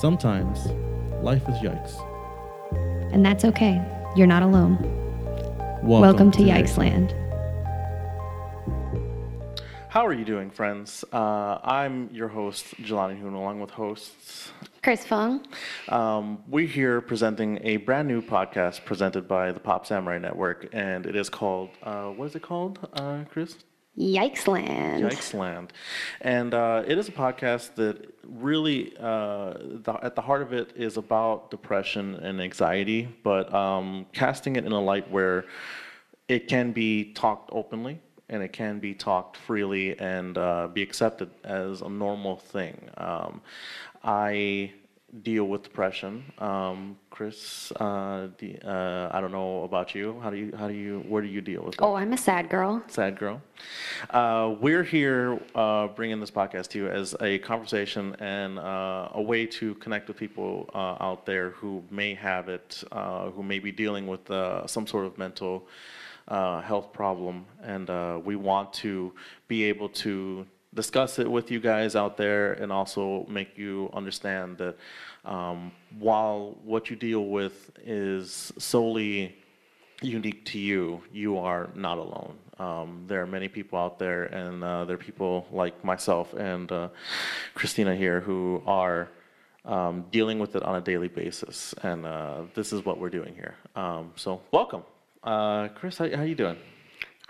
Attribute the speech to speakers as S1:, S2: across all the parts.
S1: Sometimes life is yikes.
S2: And that's okay. You're not alone. Welcome, to Yikes Land.
S1: How are you doing, friends? Uh, I'm your host, Jelani Hoon, along with hosts.
S2: Chris Fung.
S1: Um, we're here presenting a brand new podcast presented by the Pop Samurai Network, and it is called, uh, what is it called, uh, Chris?
S2: Yikes Land.
S1: Yikes Land. And uh, it is a podcast that really, uh, the, at the heart of it, is about depression and anxiety, but um, casting it in a light where it can be talked openly and it can be talked freely and uh, be accepted as a normal thing. Um, I deal with depression. Um, Chris, uh, the, uh, I don't know about you. How do you, how do you, where do you deal with it?
S2: Oh, I'm a sad girl.
S1: Sad girl. Uh, we're here uh, bringing this podcast to you as a conversation and uh, a way to connect with people uh, out there who may have it, uh, who may be dealing with uh, some sort of mental uh, health problem. And uh, we want to be able to discuss it with you guys out there and also make you understand that um, while what you deal with is solely unique to you, you are not alone. Um, there are many people out there, and uh, there are people like myself and uh, Christina here who are um, dealing with it on a daily basis, and uh, this is what we're doing here. Um, so, welcome, uh, Chris. How, how you doing?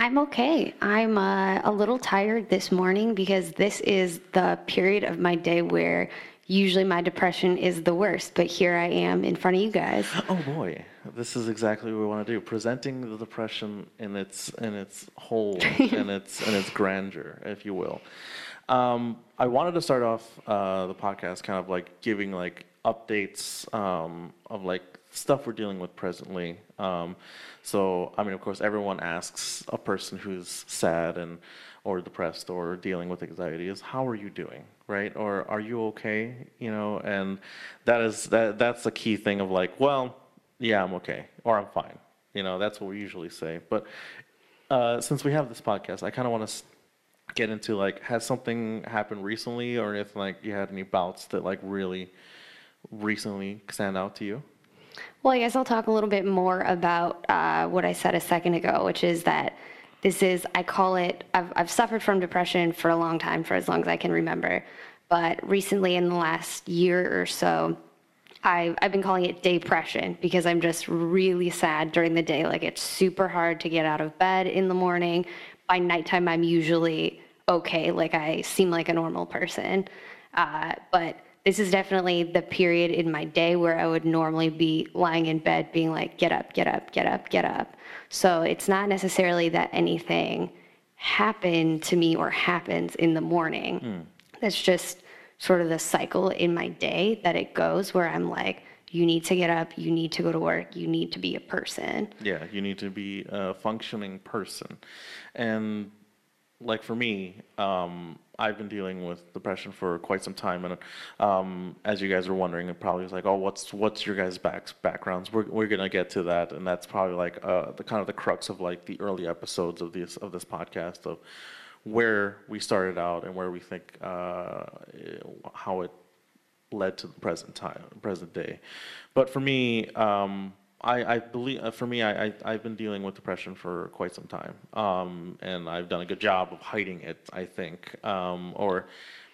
S2: I'm okay. I'm uh, a little tired this morning because this is the period of my day where usually my depression is the worst, but here I am in front of you guys.
S1: Oh boy, this is exactly what we want to do: presenting the depression in its in its whole, in its in its grandeur, if you will. Um, I wanted to start off uh, the podcast kind of like giving like updates um, of like stuff we're dealing with presently. Um, so, I mean, of course, everyone asks a person who's sad and or depressed or dealing with anxiety is how are you doing, right? Or are you okay? You know, and that is that that's the key thing of like, well, yeah, I'm okay, or I'm fine. You know, that's what we usually say. But uh, since we have this podcast, I kind of want to get into like, has something happened recently, or if like you had any bouts that like really recently stand out to you?
S2: Well, I guess I'll talk a little bit more about uh, what I said a second ago, which is that this is, I call it, I've, I've suffered from depression for a long time, for as long as I can remember. But recently, in the last year or so, I've, I've been calling it depression because I'm just really sad during the day. Like it's super hard to get out of bed in the morning. By nighttime, I'm usually okay. Like I seem like a normal person. Uh, but this is definitely the period in my day where I would normally be lying in bed being like, get up, get up, get up, get up. So it's not necessarily that anything happened to me or happens in the morning. That's just sort of the cycle in my day that it goes where I'm like, you need to get up, you need to go to work, you need to be a person.
S1: Yeah, you need to be a functioning person. And like for me, um, I've been dealing with depression for quite some time, and um, as you guys are wondering, it probably is like, oh, what's what's your guys' back, backgrounds? We're we're gonna get to that, and that's probably like uh, the kind of the crux of like the early episodes of this of this podcast of where we started out and where we think uh, how it led to the present time, present day. But for me, um, I, I believe, uh, for me, I, I, I've been dealing with depression for quite some time. Um, and I've done a good job of hiding it, I think. Um, or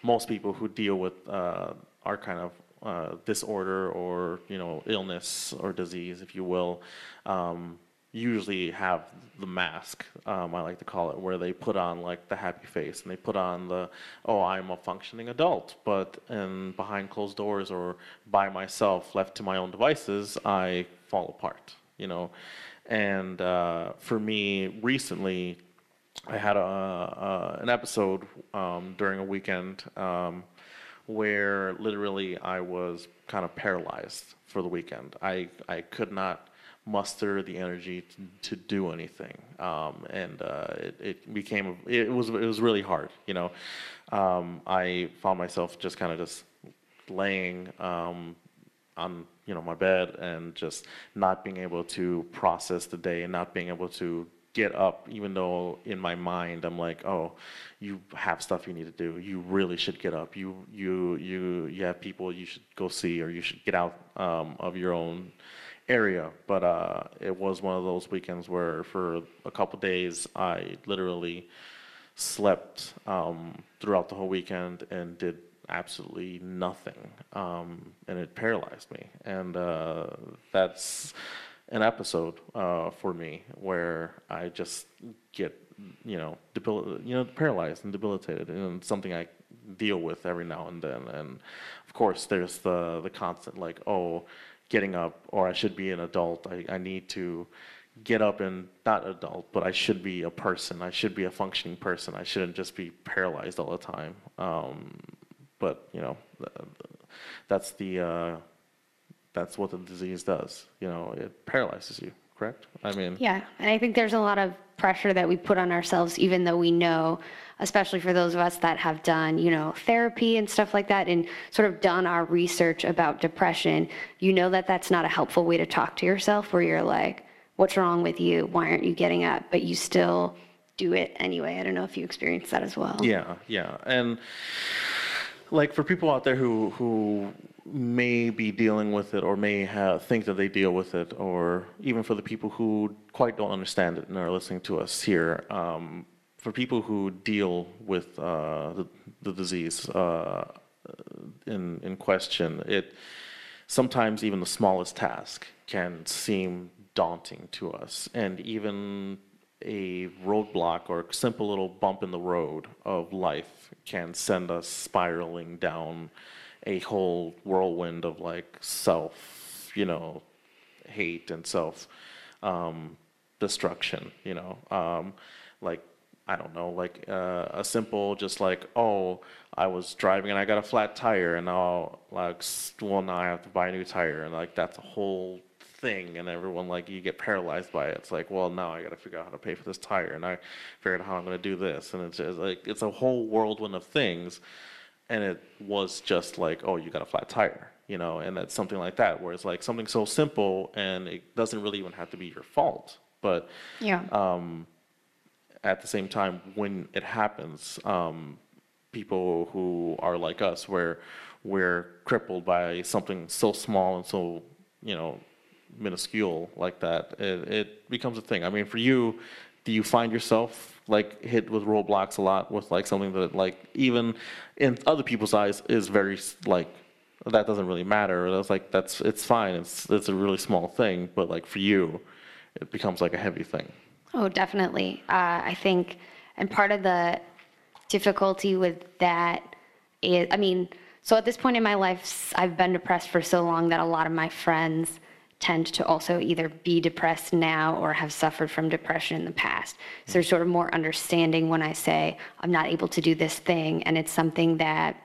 S1: most people who deal with uh, our kind of uh, disorder or, you know, illness or disease, if you will, um, usually have the mask, um, I like to call it, where they put on like the happy face and they put on the, oh, I'm a functioning adult, but and behind closed doors or by myself, left to my own devices, I fall apart, you know. And uh, for me, recently, I had a, a an episode um, during a weekend um, where literally I was kind of paralyzed for the weekend. I I could not muster the energy to, to do anything, um, and uh, it, it became it was it was really hard. You know, um, I found myself just kind of just laying um, on you know my bed and just not being able to process the day and not being able to get up, even though in my mind I'm like, oh, you have stuff you need to do. You really should get up. You you you you have people you should go see, or you should get out um, of your own area. But uh, it was one of those weekends where for a couple days I literally slept um, throughout the whole weekend and did absolutely nothing, um, and it paralyzed me. And uh, that's an episode uh, for me where I just get, you know, debil- you know, paralyzed and debilitated, and something I deal with every now and then. And of course, there's the the constant like, oh, getting up, or I should be an adult. I, I need to get up and not adult, but I should be a person. I should be a functioning person. I shouldn't just be paralyzed all the time. Um, but you know, th- th- that's the uh, that's what the disease does. You know, it paralyzes you. Correct? I mean,
S2: Yeah, and I think there's a lot of pressure that we put on ourselves, even though we know, especially for those of us that have done, you know, therapy and stuff like that, and sort of done our research about depression, you know that that's not a helpful way to talk to yourself, where you're like, what's wrong with you? Why aren't you getting up? But you still do it anyway. I don't know if you experience that as well.
S1: Yeah, yeah, and like for people out there who who may be dealing with it or may have, think that they deal with it, or even for the people who quite don't understand it and are listening to us here, um, for people who deal with uh, the, the disease uh, in in question, it sometimes even the smallest task can seem daunting to us, and even a roadblock or a simple little bump in the road of life can send us spiraling down a whole whirlwind of like self, you know, hate and self um, destruction, you know. Um, like, I don't know, like uh, a simple, just like, oh, I was driving and I got a flat tire, and now, like, well, now I have to buy a new tire, and like, that's a whole thing, and everyone, like, you get paralyzed by it. It's like, well, now I got to figure out how to pay for this tire, and I figured out how I'm going to do this, and it's just like, it's a whole whirlwind of things and it was just like, oh, you got a flat tire, you know, and that's something like that, where it's like something so simple and it doesn't really even have to be your fault, but
S2: Yeah.
S1: Um at the same time, when it happens, um, people who are like us, where we're crippled by something so small and so, you know, minuscule like that, it, it becomes a thing. I mean, for you, do you find yourself like hit with roadblocks a lot with like something that like even in other people's eyes is very like that doesn't really matter. That's like that's it's fine. It's it's a really small thing, but like for you, it becomes like a heavy thing.
S2: Oh, definitely. Uh, I think, and part of the difficulty with that is, I mean, so at this point in my life, I've been depressed for so long that a lot of my friends tend to also either be depressed now or have suffered from depression in the past. So there's sort of more understanding when I say, I'm not able to do this thing, and it's something that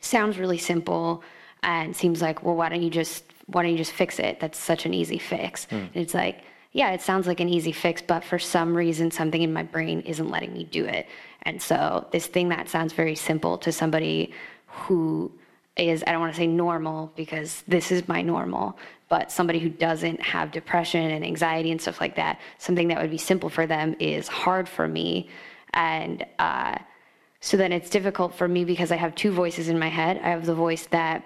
S2: sounds really simple and seems like, well, why don't you just why don't you just fix it? That's such an easy fix. Hmm. And it's like, yeah, it sounds like an easy fix, but for some reason, something in my brain isn't letting me do it. And so this thing that sounds very simple to somebody who is, I don't want to say normal because this is my normal, but somebody who doesn't have depression and anxiety and stuff like that, something that would be simple for them is hard for me. And uh, so then it's difficult for me because I have two voices in my head. I have the voice that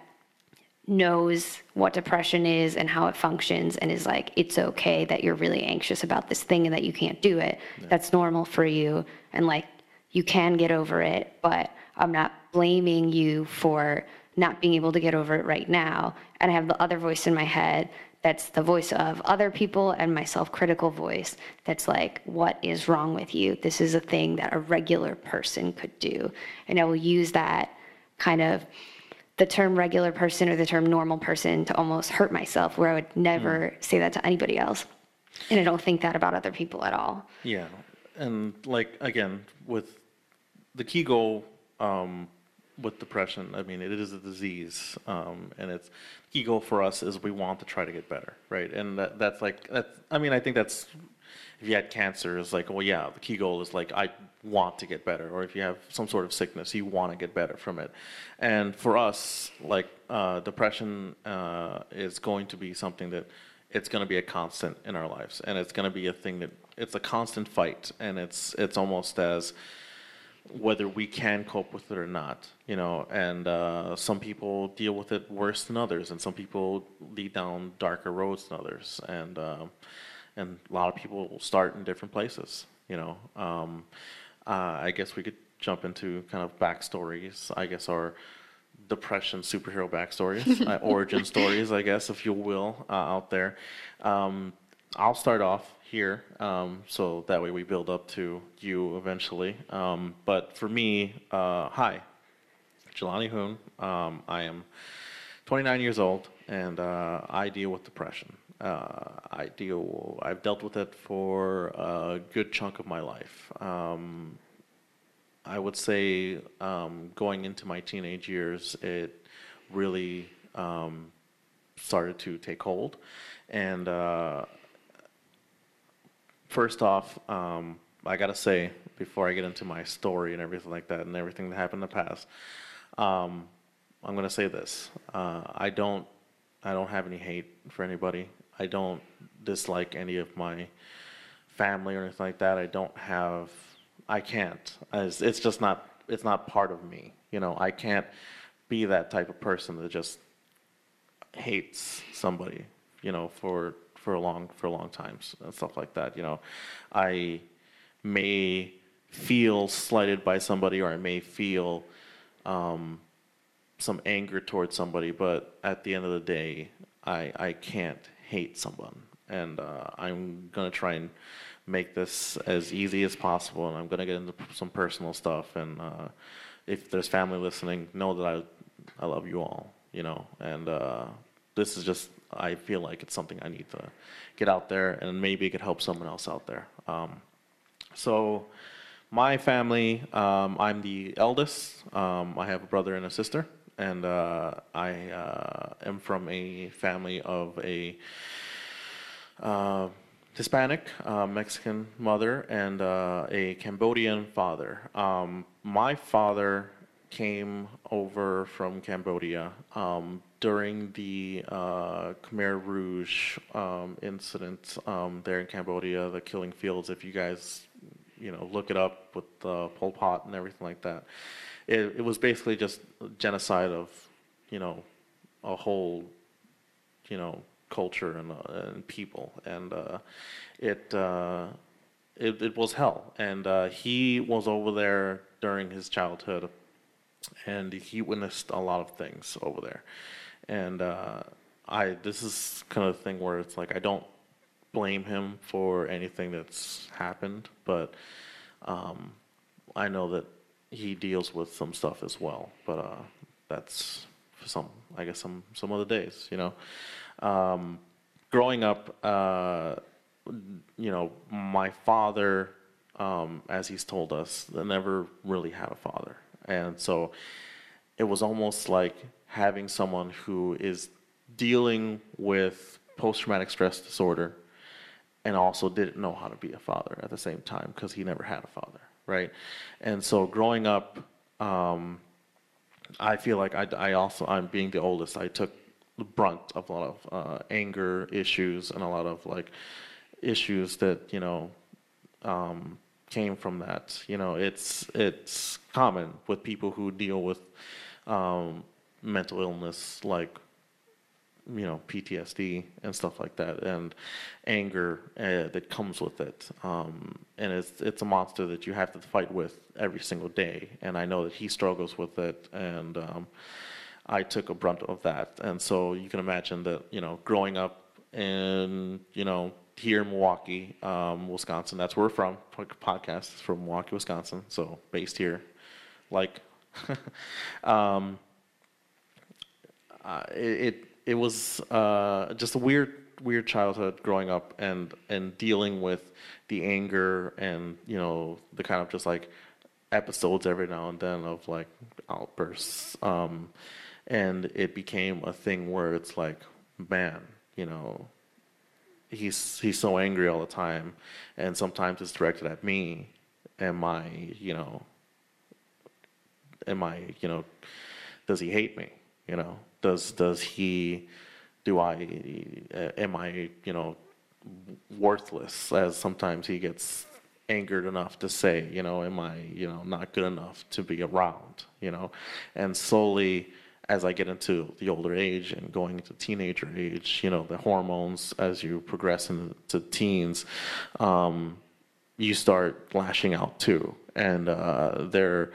S2: knows what depression is and how it functions and is like, it's okay that you're really anxious about this thing and that you can't do it. That's normal for you. And like, you can get over it, but I'm not blaming you for not being able to get over it right now. And I have the other voice in my head that's the voice of other people and my self critical voice that's like, what is wrong with you? This is a thing that a regular person could do. And I will use that kind of the term regular person or the term normal person to almost hurt myself, where I would never say that to anybody else. And I don't think that about other people at all.
S1: Yeah, and like again with the key goal um, with depression, I mean it is a disease, um, and it's key goal for us is we want to try to get better, right? And that, that's like that's I mean I think that's if you had cancer, it's like well yeah the key goal is like I want to get better, or if you have some sort of sickness, you want to get better from it. And for us, like uh, depression uh, is going to be something that it's going to be a constant in our lives, and it's going to be a thing that it's a constant fight, and it's it's almost as whether we can cope with it or not, you know. And uh, some people deal with it worse than others, and some people lead down darker roads than others, and um, and a lot of people start in different places, you know. Um, uh, I guess we could jump into kind of backstories. I guess our depression superhero backstories, uh, origin stories, I guess, if you will, uh, out there. Um, I'll start off here, um, so that way we build up to you eventually. Um, but for me, uh, hi, Jelani Hoon. Um, I am 29 years old, and uh, I deal with depression. Uh, I deal. I've dealt with it for a good chunk of my life. Um, I would say um, going into my teenage years, it really um, started to take hold. And uh, first off, um, I gotta say, before I get into my story and everything like that, and everything that happened in the past, um, I'm gonna say this: uh, I don't, I don't have any hate for anybody. I don't dislike any of my family or anything like that. I don't have I can't. It's, it's just not. It's not part of me. You know, I can't be that type of person that just hates somebody. You know, for for a long for a long times and stuff like that. You know, I may feel slighted by somebody, or I may feel um, some anger towards somebody, but at the end of the day, I I can't hate someone, and uh, I'm gonna try and make this as easy as possible, and I'm to get into some personal stuff. And uh, if there's family listening, know that I, I love you all, you know. And uh, this is just, I feel like it's something I need to get out there, and maybe it could help someone else out there. Um, so, my family, um, I'm the eldest. Um, I have a brother and a sister, and uh, I uh, am from a family of a uh, Hispanic, uh, Mexican mother, and uh, a Cambodian father. Um, my father came over from Cambodia um, during the uh, Khmer Rouge um, incident um, there in Cambodia, the killing fields. If you guys, you know, look it up with Pol Pot and everything like that, it, it was basically just genocide of, you know, a whole, you know, culture and, uh, and people, and uh, it, uh, it it was hell. And uh, he was over there during his childhood, and he witnessed a lot of things over there. And uh, I this is kind of the thing where it's like I don't blame him for anything that's happened, but um, I know that he deals with some stuff as well. But uh, that's some, I guess, some some other days, you know. Um, growing up, uh, you know, my father, um, as he's told us, never really had a father, and so it was almost like having someone who is dealing with post-traumatic stress disorder and also didn't know how to be a father at the same time because he never had a father, right? And so growing up, um, I feel like I, I also I'm being the oldest. I took the brunt of a lot of uh, anger issues and a lot of like issues that you know um, came from that. You know, it's it's common with people who deal with um, mental illness, like you know PTSD and stuff like that, and anger uh, that comes with it. Um, and it's it's a monster that you have to fight with every single day. And I know that he struggles with it, and um, I took a brunt of that. And so you can imagine that, you know, growing up in, you know, here in Milwaukee, um, Wisconsin, that's where we're from. Podcast is from Milwaukee, Wisconsin, so based here. Like, um, uh, it, it, was uh, just a weird weird childhood growing up and and dealing with the anger and you know the kind of just like episodes every now and then of like outbursts um, and it became a thing where it's like, man, you know, he's he's so angry all the time, and sometimes it's directed at me. Am I, you know, am I, you know, does he hate me? You know, does does he do I, uh, am I, you know, worthless? As sometimes he gets angered enough to say, you know, am I, you know, not good enough to be around, you know? And slowly, as I get into the older age and going into teenager age, you know, the hormones as you progress into teens, um, you start lashing out too. And uh, there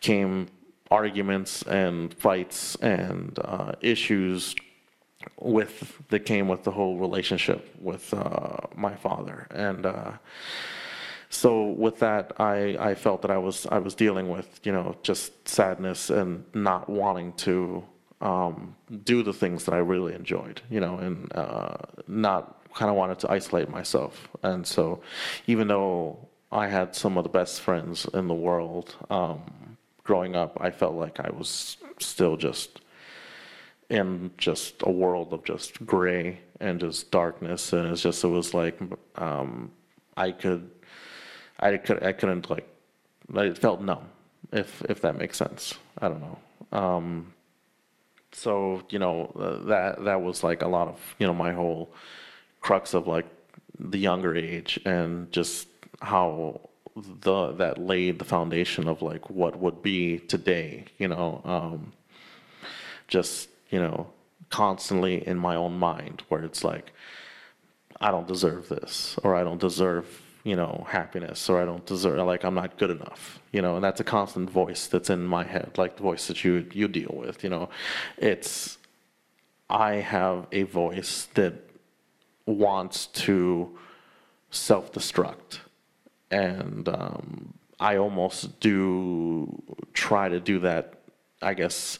S1: came arguments and fights and uh, issues with that came with the whole relationship with uh, my father. And uh, so with that, I, I felt that I was I was dealing with you know just sadness and not wanting to um, do the things that I really enjoyed, you know, and uh, not kind of wanted to isolate myself. And so, even though I had some of the best friends in the world um, growing up, I felt like I was still just in just a world of just gray and just darkness, and it's just it was like um, I could I could I couldn't like it felt numb if if that makes sense. I don't know. Um, so you know uh, that that was like a lot of you know my whole crux of like the younger age and just how the that laid the foundation of like what would be today. You know, um, just you know constantly in my own mind where it's like I don't deserve this or I don't deserve you know, happiness or I don't deserve, like I'm not good enough, you know, and that's a constant voice that's in my head, like the voice that you, you deal with, you know. It's, I have a voice that wants to self destruct. And um, I almost do try to do that, I guess,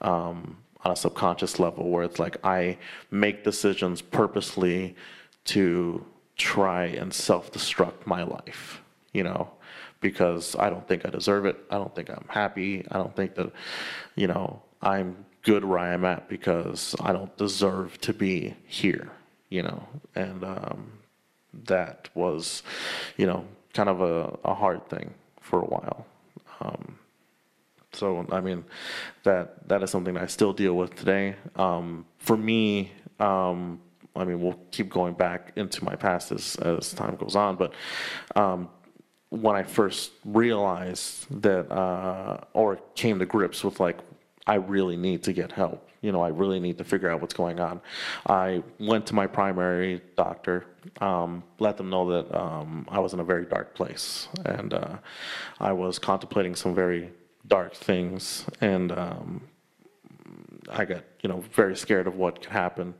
S1: um, on a subconscious level, where it's like I make decisions purposely to try and self-destruct my life, you know, because I don't think I deserve it. I don't think I'm happy. I don't think that, you know, I'm good where I am at because I don't deserve to be here, you know, and um, that was, you know, kind of a, a hard thing for a while. Um, so I mean, that that is something I still deal with today. Um, for me, um, I mean, we'll keep going back into my past as, as time goes on, but um, when I first realized that, uh, or came to grips with like, I really need to get help. You know, I really need to figure out what's going on. I went to my primary doctor, um, let them know that um, I was in a very dark place, and uh, I was contemplating some very dark things, and um, I got you know very scared of what could happen,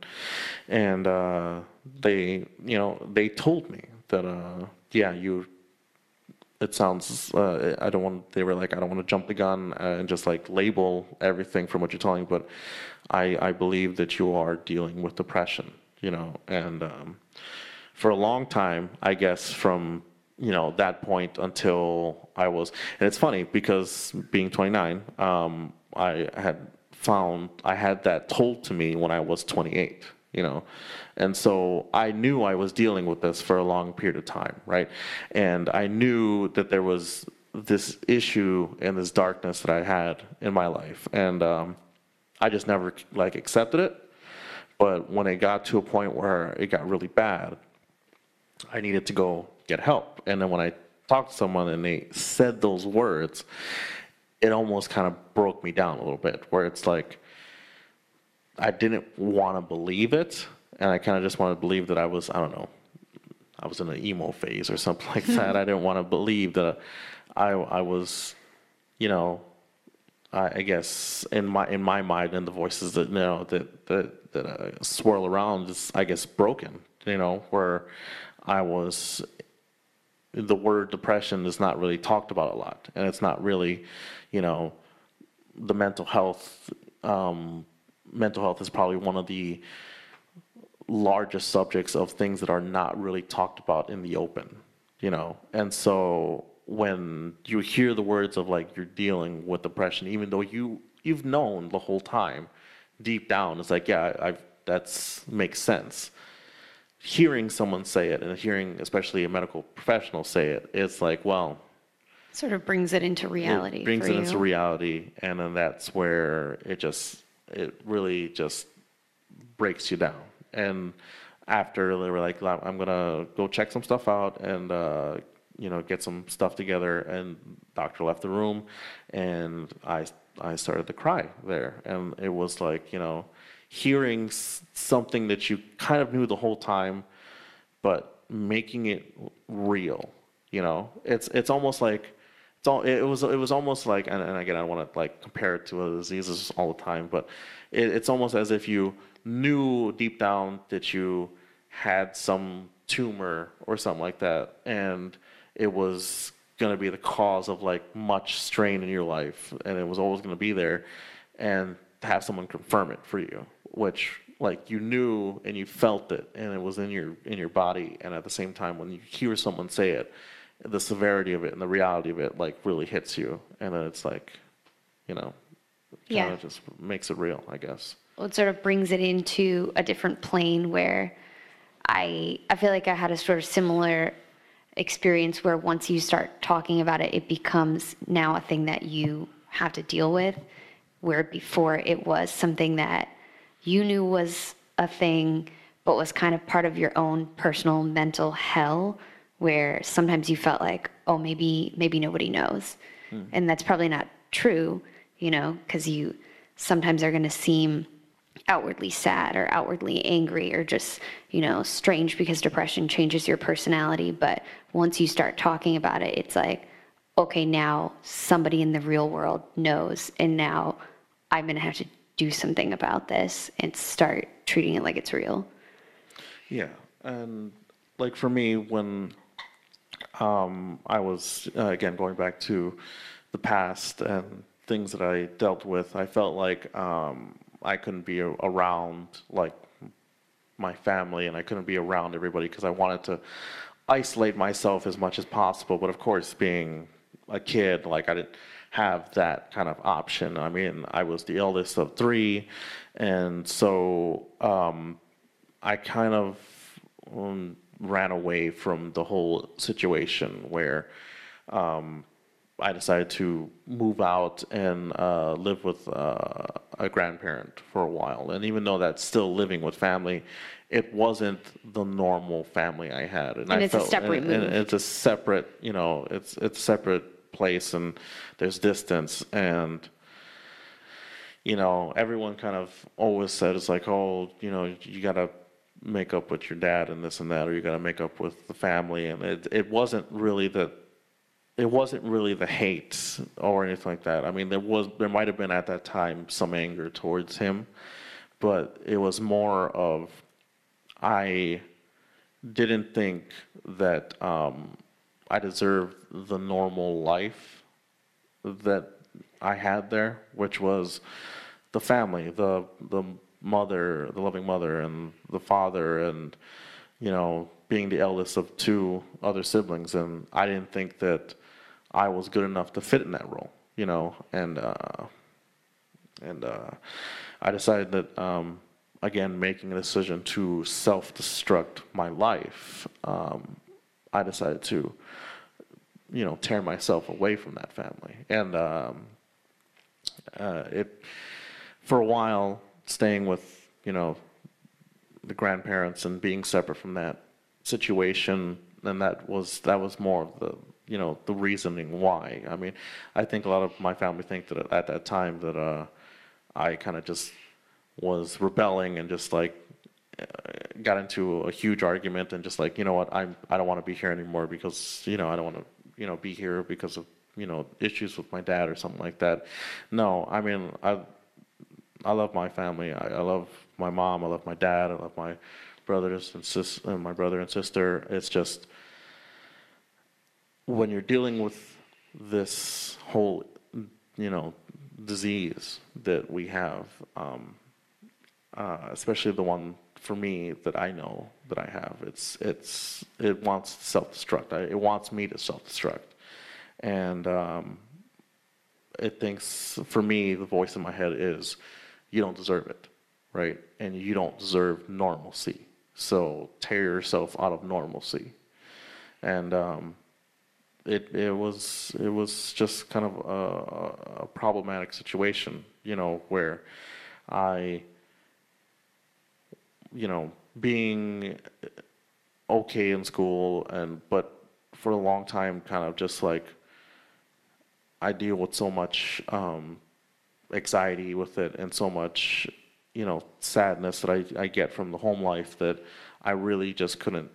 S1: and uh, they you know they told me that uh, yeah you. It sounds. Uh, I don't want. They were like, I don't want to jump the gun and just like label everything from what you're telling, me, but I I believe that you are dealing with depression. You know, and um, for a long time, I guess from you know that point until I was, and it's funny because being 29, um, I had found I had that told to me when I was 28, you know. And so I knew I was dealing with this for a long period of time, right? And I knew that there was this issue and this darkness that I had in my life. And um, I just never like accepted it. But when it got to a point where it got really bad, I needed to go get help. And then when I talked to someone and they said those words, it almost kind of broke me down a little bit, where it's like I didn't want to believe it, and I kind of just wanted to believe that I was, I don't know, I was in an emo phase or something like that. I didn't want to believe that I I was, you know, I, I guess in my in my mind and the voices that you know that that that uh, swirl around is I guess broken. You know, where I was the word depression is not really talked about a lot, and it's not really, you know, the mental health. Um, mental health is probably one of the largest subjects of things that are not really talked about in the open, you know. And so when you hear the words of like you're dealing with depression, even though you you've known the whole time, deep down, it's like yeah, I've that's makes sense hearing someone say it and hearing especially a medical professional say it, it's like, well,
S2: Sort of brings it into reality
S1: it brings it into reality, and then that's where it just it really just breaks you down. And after they were like, I'm gonna go check some stuff out and uh, you know get some stuff together. And doctor left the room, and I I started to cry there, and it was like you know hearing something that you kind of knew the whole time, but making it real. You know, it's it's almost like it's all, it was it was almost like and, and again I want to like compare it to other diseases all the time, but it, it's almost as if you knew deep down that you had some tumor or something like that, and it was going to be the cause of like much strain in your life, and it was always going to be there, and to have someone confirm it for you, which like you knew and you felt it, and it was in your in your body, and at the same time when you hear someone say it the severity of it and the reality of it like really hits you, and then it's like, you know, kind
S2: Yeah.
S1: of just makes it real, I guess.
S2: Well, it sort of brings it into a different plane where I I feel like I had a sort of similar experience where once you start talking about it, it becomes now a thing that you have to deal with, where before it was something that you knew was a thing, but was kind of part of your own personal mental hell, where sometimes you felt like, oh, maybe maybe nobody knows, hmm. and that's probably not true, you know, because you sometimes are going to seem outwardly sad or outwardly angry or just, you know, strange because depression changes your personality. But once you start talking about it, it's like, okay, now somebody in the real world knows. And now I'm going to have to do something about this and start treating it like it's real.
S1: Yeah, and like for me, when um, I was uh, again going back to the past and things that I dealt with, I felt like um, I couldn't be around like my family and I couldn't be around everybody because I wanted to isolate myself as much as possible. But of course, being a kid, like I didn't have that kind of option. I mean, I was the eldest of three, and so um, I kind of um, ran away from the whole situation where um, I decided to move out and uh, live with uh, a grandparent for a while. And even though that's still living with family, it wasn't the normal family I had.
S2: And
S1: I
S2: it's a separate
S1: and- and it's a separate, you know, it's it's a separate place and there's distance and you know, everyone kind of always said it's like, oh, you know, you gotta make up with your dad and this and that, or you gotta make up with the family, and it it wasn't really the it wasn't really the hate or anything like that. I mean, there was there might have been at that time some anger towards him, but it was more of I didn't think that um, I deserved the normal life that I had there, which was the family, the the mother, the loving mother, and the father, and you know, being the eldest of two other siblings, and I didn't think that I was good enough to fit in that role, you know, and uh, and uh, I decided that um, again, making a decision to self-destruct my life, um, I decided to you know, tear myself away from that family. And um, uh, it, for a while, staying with, you know, the grandparents and being separate from that situation, and that was that was more of the, you know, the reasoning why. I mean, I think a lot of my family think that at that time that uh, I kind of just was rebelling and just like uh, got into a huge argument and just like you know what I'm I don't want to be here anymore because you know I don't want to you know be here because of you know issues with my dad or something like that. No, I mean I I love my family. I, I love my mom. I love my dad. I love my brothers and sis and my brother and sister. It's just when you're dealing with this whole you know disease that we have. Um, uh, especially the one for me that I know that I have. It's it's it wants to self-destruct. It wants me to self-destruct, and um, it thinks for me the voice in my head is, you don't deserve it, right? And you don't deserve normalcy. So tear yourself out of normalcy, and um, it it was it was just kind of a, a problematic situation, you know, where I you know, being okay in school and but for a long time kind of just like I deal with so much um, anxiety with it and so much you know sadness that I, I get from the home life that I really just couldn't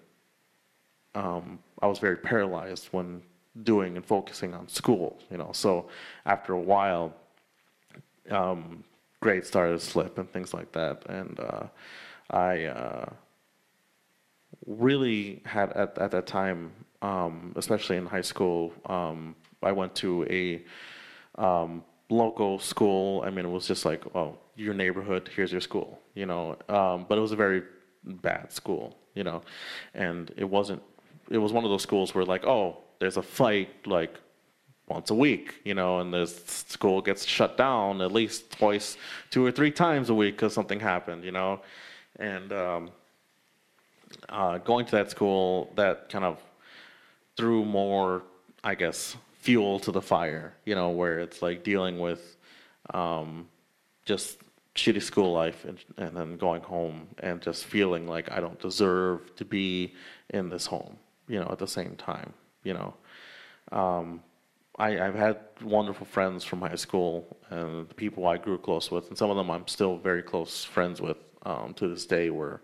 S1: um, I was very paralyzed when doing and focusing on school you know so after a while um, grades started to slip and things like that and uh, I uh, really had at, at that time, um, especially in high school, um, I went to a um, local school. I mean, it was just like, oh, your neighborhood, here's your school, you know. Um, but it was a very bad school, you know, and it wasn't. It was one of those schools where like, oh, there's a fight like once a week, you know, and the school gets shut down at least twice, two or three times a week because something happened, you know, and um, uh, going to that school, that kind of threw more, I guess, fuel to the fire, you know, where it's like dealing with um, just shitty school life and, and then going home and just feeling like I don't deserve to be in this home, you know, at the same time, you know. Um, I, I've had wonderful friends from high school and the people I grew close with, and some of them I'm still very close friends with um, to this day. Where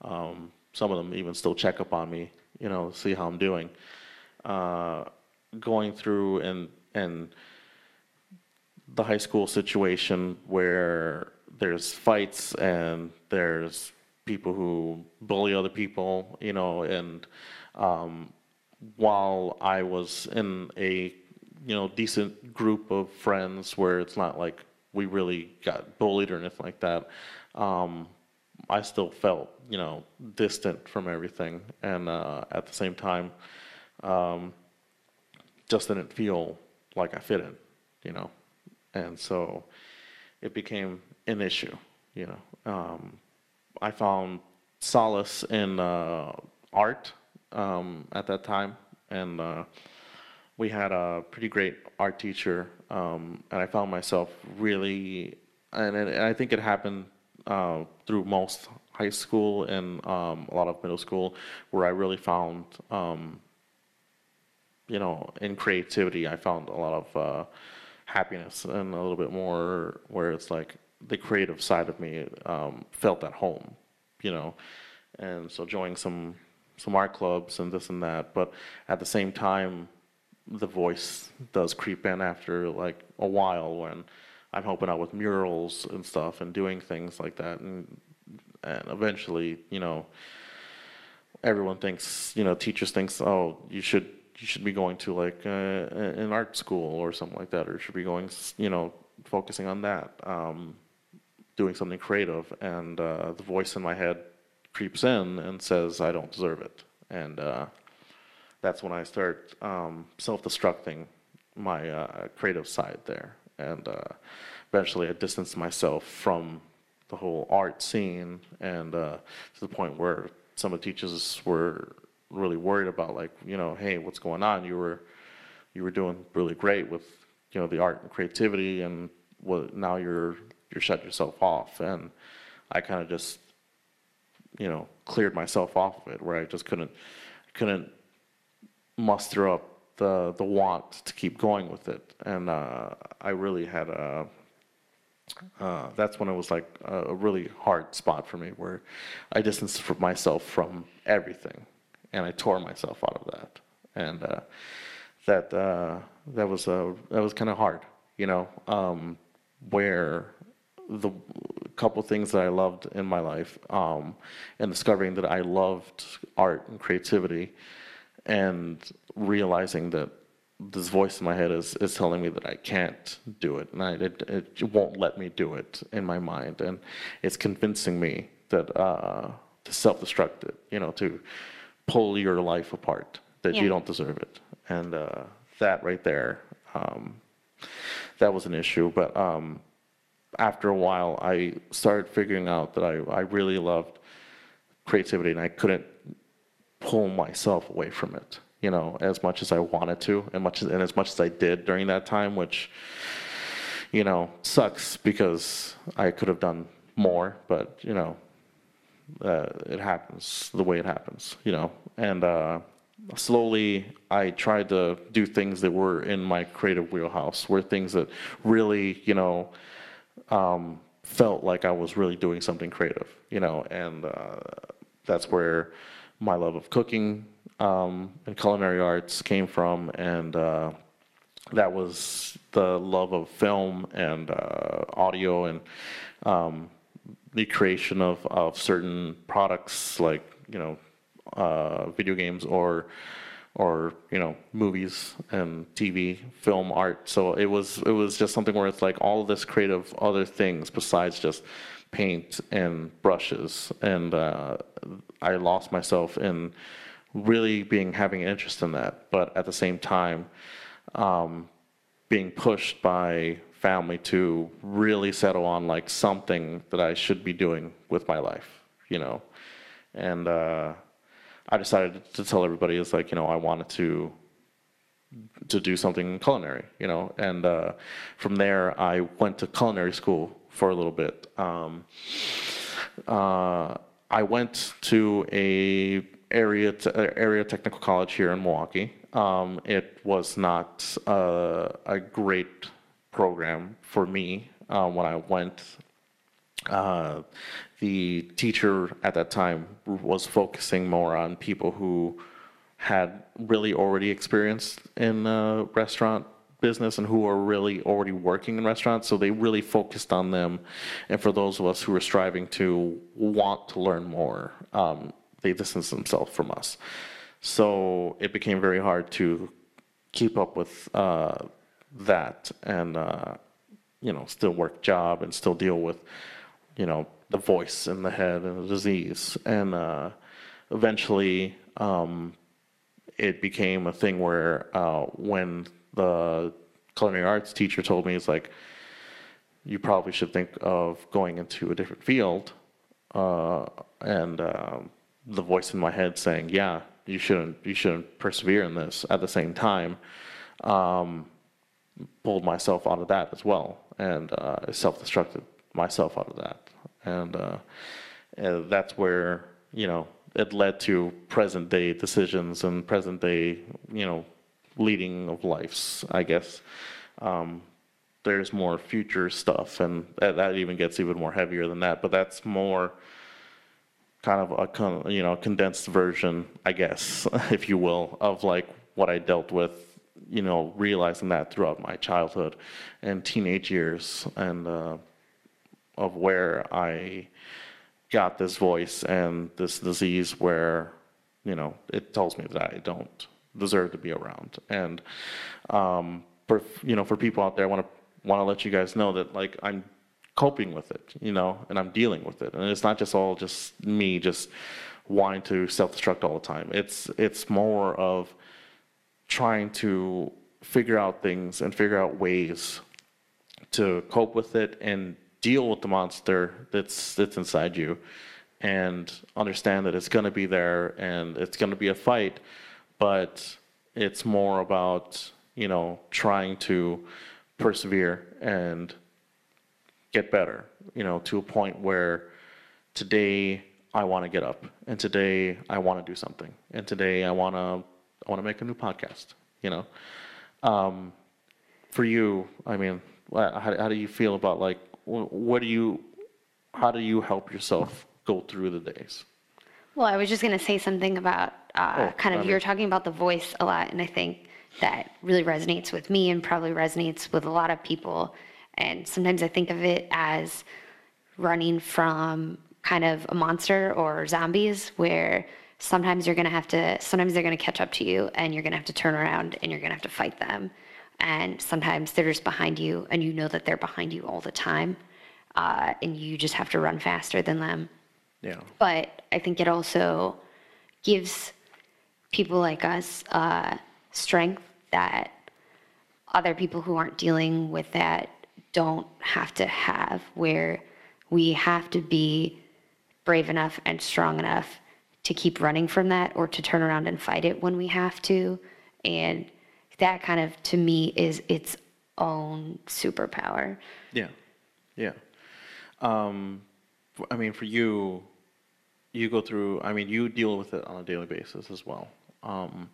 S1: um, some of them even still check up on me, you know, see how I'm doing. Uh, going through and and the high school situation where there's fights and there's people who bully other people, you know, and um, while I was in a you know decent group of friends where it's not like we really got bullied or anything like that, um, I still felt, you know, distant from everything, and uh, at the same time, um, just didn't feel like I fit in, you know, and so it became an issue, you know. Um, I found solace in uh, art um, at that time, and uh, we had a pretty great art teacher, um, and I found myself really, and, and I think it happened uh, through most high school and um, a lot of middle school, where I really found, um, you know, in creativity, I found a lot of uh, happiness and a little bit more where it's like the creative side of me um, felt at home, you know, and so joining some some art clubs and this and that, but at the same time, the voice does creep in after like a while when I'm helping out with murals and stuff and doing things like that. And, and eventually, you know, everyone thinks, you know, teachers thinks, oh, you should you should be going to like uh, an art school or something like that, or should be going, you know, focusing on that, um, doing something creative. And uh, the voice in my head creeps in and says, I don't deserve it. And uh, that's when I start um, self-destructing my uh, creative side there and uh, eventually I distanced myself from the whole art scene, and uh, to the point where some of the teachers were really worried about, like, you know, hey, what's going on? You were you were doing really great with you know the art and creativity, and what now you're you're shut yourself off, and I kind of just you know cleared myself off of it, where I just couldn't couldn't muster up the the want to keep going with it, and uh, I really had a. Uh, that's when it was like a, really hard spot for me, where I distanced myself from everything, and I tore myself out of that, and uh, that uh, that was that was kind of hard, you know, um, where the couple things that I loved in my life, um, and discovering that I loved art and creativity and realizing that this voice in my head is, is telling me that I can't do it, and I, it, it won't let me do it in my mind, and it's convincing me that uh, to self-destruct it, you know, to pull your life apart, that
S2: Yeah.
S1: you don't deserve it, and uh, that right there, um, that was an issue. But um, after a while, I started figuring out that I, I really loved creativity, and I couldn't pull myself away from it, you know, as much as I wanted to, and much as, and as much as I did during that time, which, you know, sucks because I could have done more, but you know, Uh, it happens the way it happens, you know. And uh, slowly, I tried to do things that were in my creative wheelhouse, were things that really, you know, um, felt like I was really doing something creative, you know. And uh, that's where my love of cooking um, and culinary arts came from, and uh, that was the love of film and uh, audio and um, the creation of, of certain products like you know uh, video games or or you know movies and TV, film, art. So it was it was just something where it's like all this creative other things besides just paint and brushes, and uh, I lost myself in really being having an interest in that, but at the same time. Um, being pushed by family to really settle on like something that I should be doing with my life, you know. And uh, I decided to tell everybody it's like you know I wanted to to do something culinary, you know. And uh, from there, I went to culinary school for a little bit. Um, uh, I went to a area te- area technical college here in Milwaukee. Um, it was not uh, a great program for me uh, when I went. Uh, the teacher at that time was focusing more on people who had really already experienced in uh, restaurant business and who were really already working in restaurants. So they really focused on them. And for those of us who were striving to want to learn more, um, they distanced themselves from us. So it became very hard to keep up with uh, that and uh, you know still work job and still deal with you know the voice in the head and the disease. And uh, eventually um, it became a thing where uh, when the culinary arts teacher told me it's like you probably should think of going into a different field uh, and um, the voice in my head saying yeah you shouldn't you shouldn't persevere in this at the same time um, pulled myself out of that as well. And uh, self-destructed myself out of that and, uh, and that's where you know it led to present day decisions and present day you know leading of lives i guess. Um, there's more future stuff and that, that even gets even more heavier than that but that's more kind of a con, you know condensed version i guess if you will of like what i dealt with you know, realizing that throughout my childhood and teenage years, and uh, of where I got this voice and this disease where, you know, it tells me that I don't deserve to be around. And um, for you know, for people out there, I want to want to let you guys know that like I'm coping with it, you know, and I'm dealing with it, and it's not just all just me just wanting to self-destruct all the time. It's it's more of trying to figure out things and figure out ways to cope with it and deal with the monster that's that's inside you and understand that it's going to be there and it's going to be a fight but it's more about you know trying to persevere and get better you know to a point where today I want to get up and today I want to do something and today I want to I want to make a new podcast. You know, um, for you, I mean, how, how do you feel about like what do you, how do you help yourself go through the days?
S2: Well, I was just going to say something about uh,
S1: Oh,
S2: kind of you're talking about the voice a lot, and I think that really resonates with me and probably resonates with a lot of people. And sometimes I think of it as running from kind of a monster or zombies, where sometimes you're going to have to, sometimes they're going to catch up to you, and you're going to have to turn around and you're going to have to fight them. And sometimes they're just behind you, and you know that they're behind you all the time, uh, and you just have to run faster than them
S1: Yeah.
S2: but I think it also gives people like us uh, strength that other people who aren't dealing with that don't have to have, where we have to be brave enough and strong enough to keep running from that or to turn around and fight it when we have to. And that kind of, to me, is its own superpower.
S1: Yeah, yeah. Um, I mean, for you, you go through, I mean, you deal with it on a daily basis as well. Um,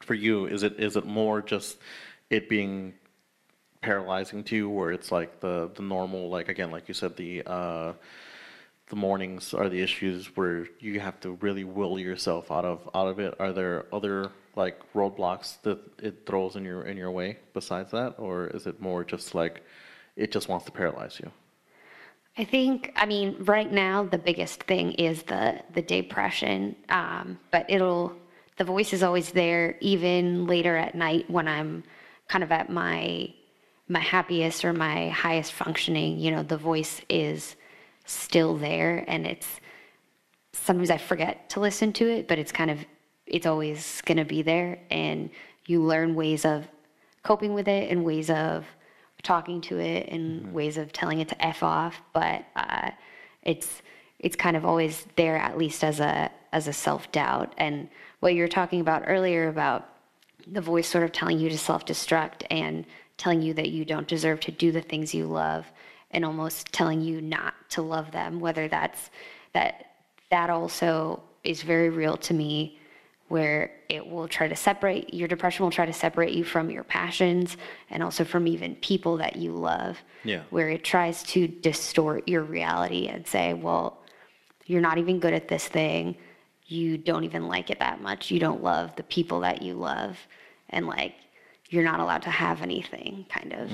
S1: for you, is it is it more just it being paralyzing to you, where it's like the the normal, like again, like you said, the uh, the mornings are the issues where you have to really will yourself out of out of it. Are there other like roadblocks that it throws in your in your way besides that, or is it more just like it just wants to paralyze you?
S2: I think, I mean, right now the biggest thing is the the depression, um, but it'll the voice is always there even later at night when I'm kind of at my my happiest or my highest functioning. You know, the voice is still there, and it's sometimes I forget to listen to it, but it's kind of it's always going to be there, and you learn ways of coping with it and ways of talking to it and ways of telling it to f off but uh, it's it's kind of always there at least as a as a self-doubt. And what you were talking about earlier about the voice sort of telling you to self-destruct and telling you that you don't deserve to do the things you love and almost telling you not to love them whether that's that that also is very real to me where it will try to separate your depression will try to separate you from your passions and also from even people that you love.
S1: Yeah.
S2: where it tries to distort your reality and say well you're not even good at this thing. You don't even like it that much. You don't love the people that you love. And like you're not allowed to have anything kind of.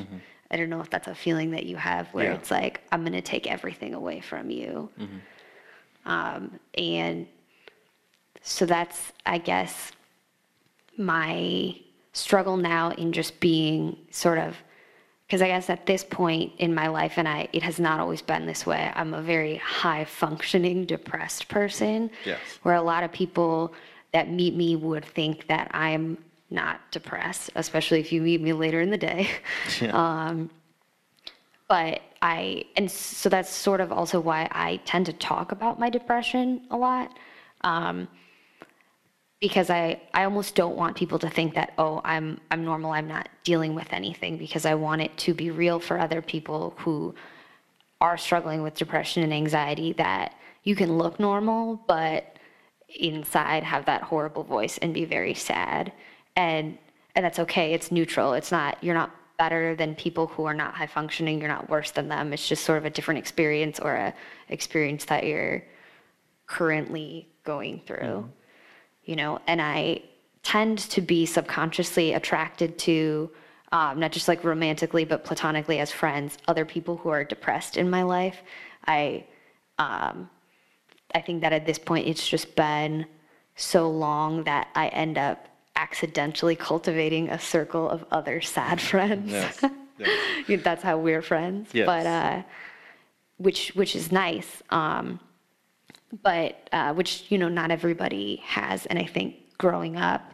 S2: I don't know if that's a feeling that you have where
S1: Yeah.
S2: it's like i'm going to take everything away from you. Mm-hmm. um, and so that's i guess my struggle now in just being sort of because i guess at this point in my life and i it has not always been this way i'm a very high functioning depressed person
S1: Yes.
S2: where a lot of people that meet me would think that i'm not depressed especially if you meet me later in the day Um, but I, and so that's sort of also why I tend to talk about my depression a lot. Um, because I, I almost don't want people to think that, oh, I'm, I'm normal, I'm not dealing with anything, because I want it to be real for other people who are struggling with depression and anxiety that you can look normal, but inside have that horrible voice and be very sad. And and that's okay. It's neutral. It's not you're not better than people who are not high functioning. You're not worse than them. It's just sort of a different experience or a experience that you're currently going through. Mm-hmm. You know, and I tend to be subconsciously attracted to um, not just like romantically but platonically as friends other people who are depressed in my life. I um, I think that at this point it's just been so long that I end up accidentally cultivating a circle of other sad friends.
S1: Yes.
S2: Yeah, That's how we're friends.
S1: Yes.
S2: But uh, which which is nice. Um, but uh, which you know not everybody has, and I think growing up,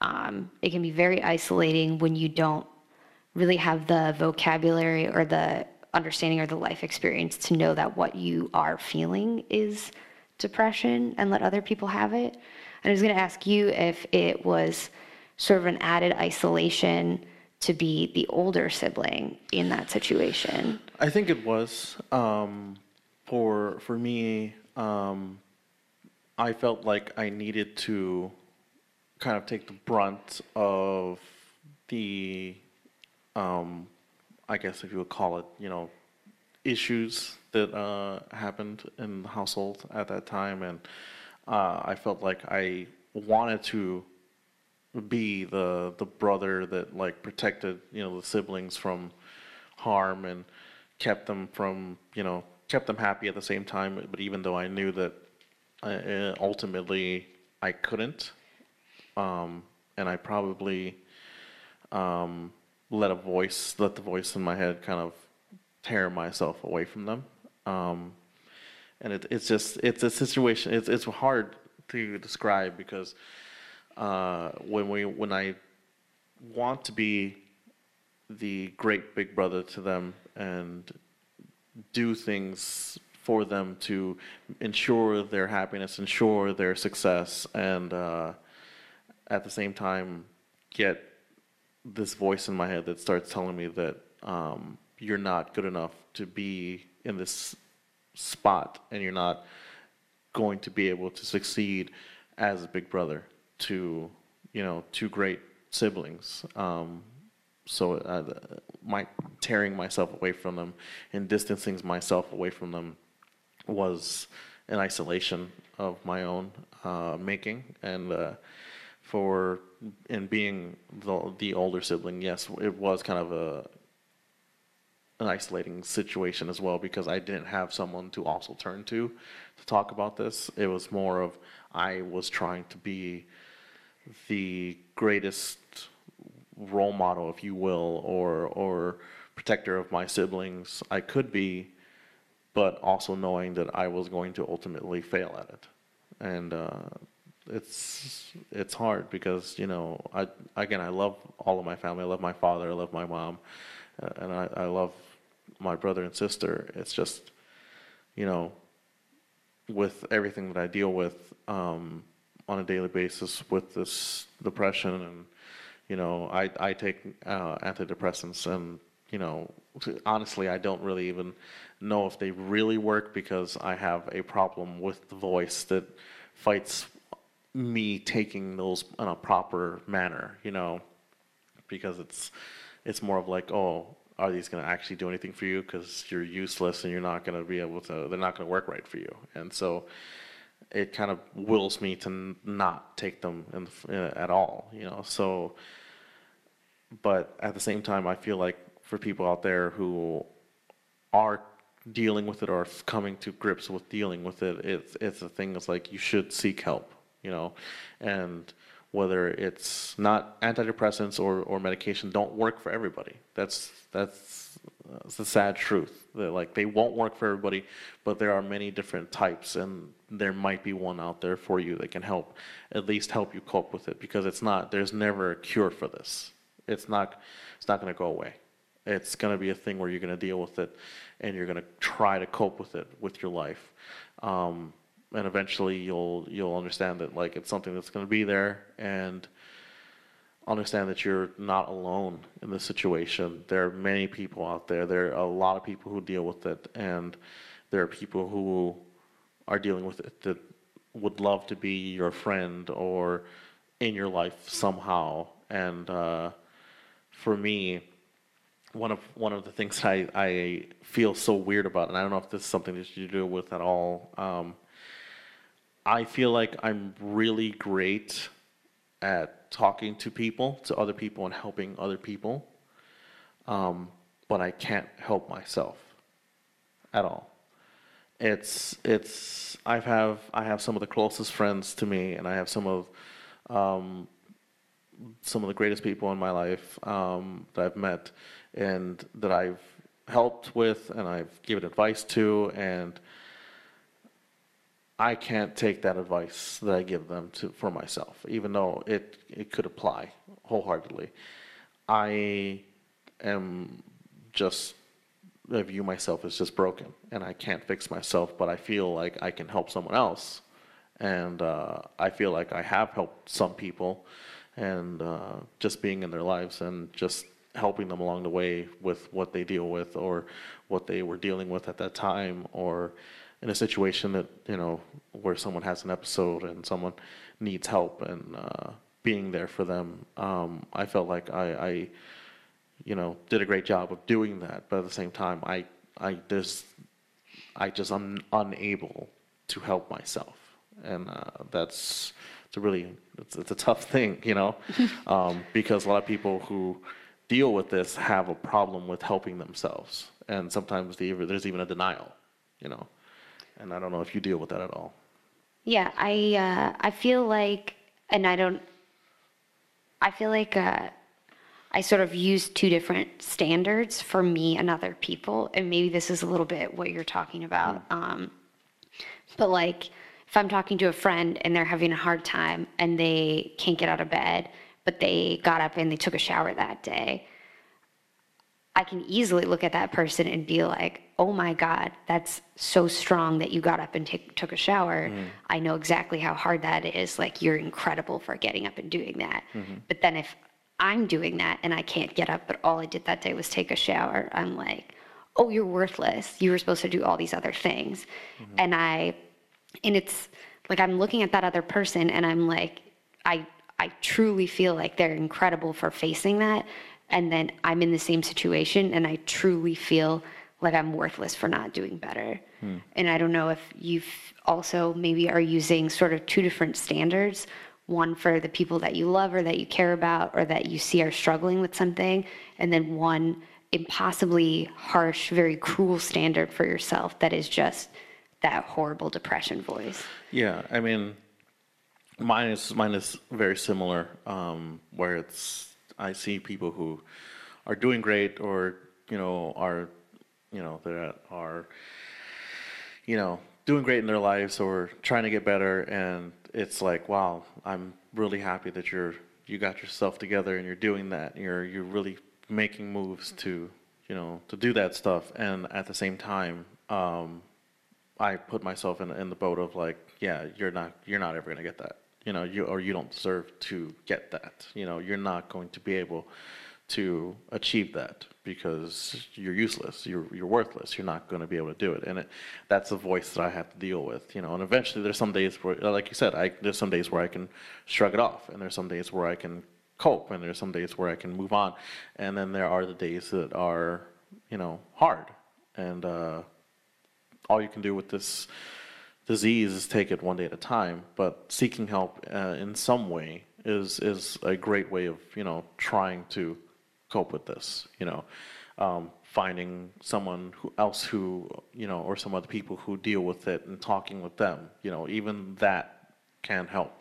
S2: um, it can be very isolating when you don't really have the vocabulary or the understanding or the life experience to know that what you are feeling is depression and let other people have it. And I was going to ask you if it was sort of an added isolation to be the older sibling in that situation.
S1: I think it was um, for for me. Um, I felt like I needed to kind of take the brunt of the, um, I guess if you would call it, you know, issues that uh, happened in the household at that time, and uh, I felt like I wanted to be the the brother that like protected you know the siblings from harm and kept them from you know kept them happy at the same time but even though i knew that uh, ultimately i couldn't um, and i probably um, let a voice let the voice in my head kind of tear myself away from them. Um, and it, it's just it's a situation it's, it's hard to describe because uh, when we when I want to be the great big brother to them and do things for them to ensure their happiness, ensure their success, and uh, at the same time get this voice in my head that starts telling me that um, you're not good enough to be in this spot and you're not going to be able to succeed as a big brother to, you know, two great siblings. Um, so uh, my tearing myself away from them and distancing myself away from them was an isolation of my own uh, making. And uh, for and being the, the older sibling yes it was kind of a an isolating situation as well because I didn't have someone to also turn to to talk about this. It was more of I was trying to be the greatest role model if you will or or protector of my siblings I could be but also knowing that I was going to ultimately fail at it. And uh, it's it's hard because you know I again I love all of my family. I love my father. I love my mom, uh, and I, I love my brother and sister. It's just you know with everything that I deal with um, on a daily basis with this depression and you know I I take uh, antidepressants and you know honestly I don't really even know if they really work because I have a problem with the voice that fights me taking those in a proper manner, you know, because it's it's more of like, oh, are these going to actually do anything for you? Because you're useless and you're not going to be able to. They're not going to work right for you, and so it kind of wills me to not take them in the, at all, you know. So, but at the same time, I feel like for people out there who are dealing with it or coming to grips with dealing with it, it's it's a thing that's like you should seek help, you know, and whether it's not antidepressants or, or medication don't work for everybody. That's that's, that's the sad truth. That like they won't work for everybody, but there are many different types, and there might be one out there for you that can help, at least help you cope with it. Because it's not there's never a cure for this. It's not it's not going to go away. It's going to be a thing where you're going to deal with it and you're going to try to cope with it with your life. Um, and eventually you'll you'll understand that like it's something that's going to be there and understand that you're not alone in this situation. There are many people out there. There are a lot of people who deal with it and there are people who are dealing with it that would love to be your friend or in your life somehow. And uh, for me, one of one of the things I, I feel so weird about, and I don't know if this is something that you do with at all. Um, I feel like I'm really great at talking to people, to other people, and helping other people, um, but I can't help myself at all. It's it's I have I have some of the closest friends to me, and I have some of um, some of the greatest people in my life um, that I've met and that I've helped with and I've given advice to, and I can't take that advice that I give them to for myself, even though it it could apply wholeheartedly. I am just I view myself as just broken, and I can't fix myself, but I feel like I can help someone else, and uh, I feel like I have helped some people, and uh, just being in their lives and just helping them along the way with what they deal with or what they were dealing with at that time or in a situation that you know where someone has an episode and someone needs help and uh, being there for them um, i felt like I, I you know did a great job of doing that but at the same time i i just i just i'm unable to help myself and uh, that's it's a really it's, it's a tough thing you know um, because a lot of people who deal with this have a problem with helping themselves. And sometimes the, there's even a denial, you know. And I don't know if you deal with that at all.
S2: Yeah, I uh, I feel like, and I don't. I feel like uh, I sort of use two different standards for me and other people, and maybe this is a little bit what you're talking about. Mm. Um, but like, if I'm talking to a friend and they're having a hard time and they can't get out of bed, but they got up and they took a shower that day, I can easily look at that person and be like, oh my God, that's so strong that you got up and take, took a shower. Mm-hmm. I know exactly how hard that is. Like, you're incredible for getting up and doing that. Mm-hmm. But then if I'm doing that and I can't get up, but all I did that day was take a shower, I'm like, oh, you're worthless. You were supposed to do all these other things. Mm-hmm. And I and it's like I'm looking at that other person and I'm like, I I truly feel like they're incredible for facing that. And then I'm in the same situation and I truly feel like I'm worthless for not doing better. And I don't know if you've also maybe are using sort of two different standards one for the people that you love or that you care about or that you see are struggling with something, and then one impossibly harsh, very cruel standard for yourself that is just that horrible depression voice.
S1: Yeah, I mean, mine is mine is very similar. Um, where it's I see people who are doing great, or you know, are you know that are you know doing great in their lives or trying to get better, and it's like, wow, I'm really happy that you're you got yourself together and you're doing that. You're you're really making moves to you know to do that stuff, and at the same time. Um, I put myself in in the boat of like, yeah, you're not you're not ever gonna get that, you know, you or you don't deserve to get that, you know, you're not going to be able to achieve that because you're useless, you're you're worthless, you're not going to be able to do it, and it, that's a voice that I have to deal with, you know, and eventually there's some days where, like you said, I there's some days where I can shrug it off, and there's some days where I can cope, and there's some days where I can move on, and then there are the days that are, you know, hard, and. uh all you can do with this disease is take it one day at a time. But seeking help uh, in some way is is a great way of you know trying to cope with this. You know, um, finding someone who else who you know or some other people who deal with it and talking with them. You know, even that can help.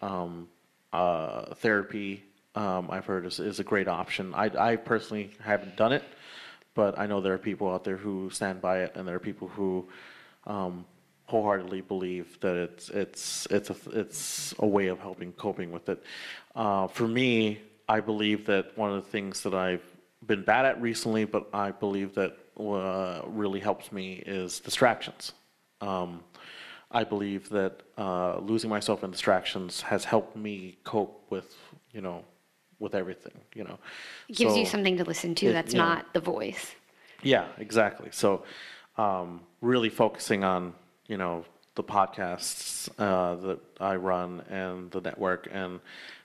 S1: Um, uh, therapy, um, I've heard, is, is a great option. I, I personally haven't done it, but I know there are people out there who stand by it, and there are people who um, wholeheartedly believe that it's it's it's a it's a way of helping coping with it. Uh, for me, I believe that one of the things that I've been bad at recently, but I believe that uh, really helps me is distractions. Um, I believe that uh, losing myself in distractions has helped me cope with you know with everything. You know,
S2: It gives you something to listen to
S1: it-
S2: that's not the voice.
S1: yeah, exactly. So, um, really focusing on you know the podcasts uh, that I run and the network and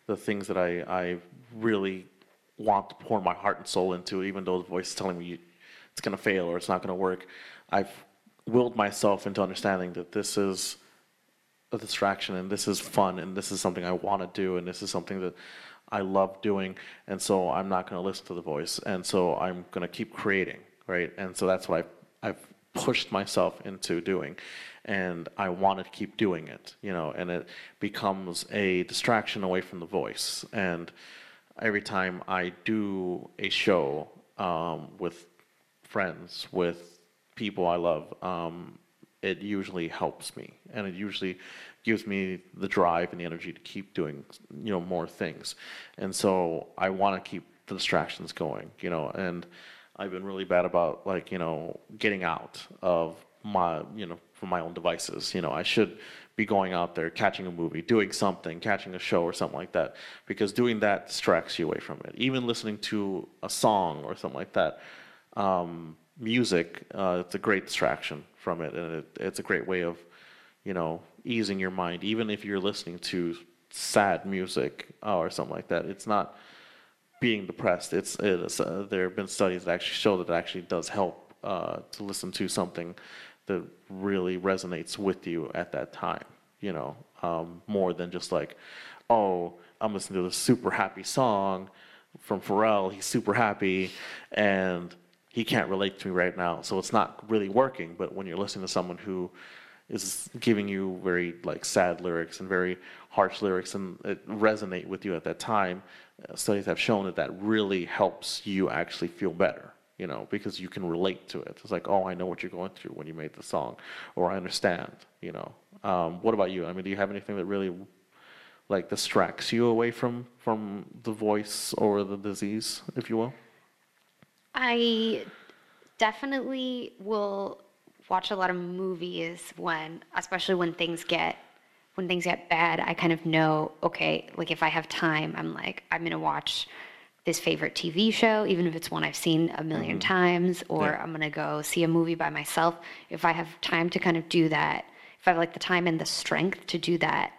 S1: the things that I I really want to pour my heart and soul into, even though the voice is telling me it's going to fail or it's not going to work. I've willed myself into understanding that this is a distraction and this is fun and this is something I want to do and this is something that I love doing and so I'm not going to listen to the voice and so I'm going to keep creating right and so that's what I've, I've pushed myself into doing and I want to keep doing it you know and it becomes a distraction away from the voice. And every time I do a show um, with friends with people I love um, it usually helps me. And it usually gives me the drive and the energy to keep doing you know more things. And so i want to keep the distractions going you know and i've been really bad about like you know getting out of my you know from my own devices you know i should be going out there catching a movie doing something catching a show or something like that because doing that distracts you away from it even listening to a song or something like that um, music, uh, it's a great distraction from it, and it, it's a great way of, you know, easing your mind. Even if you're listening to sad music uh, or something like that, it's not being depressed. It's, it's uh, there have been studies that actually show that it actually does help uh, to listen to something that really resonates with you at that time. You know, um, more than just like, oh, I'm listening to this super happy song from Pharrell. He's super happy, and he can't relate to me right now. So it's not really working. But when you're listening to someone who is giving you very like sad lyrics and very harsh lyrics and it resonate with you at that time, uh, studies have shown that that really helps you actually feel better. You know, because you can relate to it. It's like, oh, I know what you're going through when you made the song, or I understand. You know, um, what about you? I mean, do you have anything that really like distracts you away from from the voice or the disease, if you will?
S2: I definitely will watch a lot of movies when, especially when things get when things get bad. I kind of know, okay, like if I have time, I'm like I'm gonna watch this favorite TV show, even if it's one I've seen a 1000000 times, or
S1: Yeah.
S2: I'm gonna go see a movie by myself. If I have time to kind of do that, if I have like the time and the strength to do that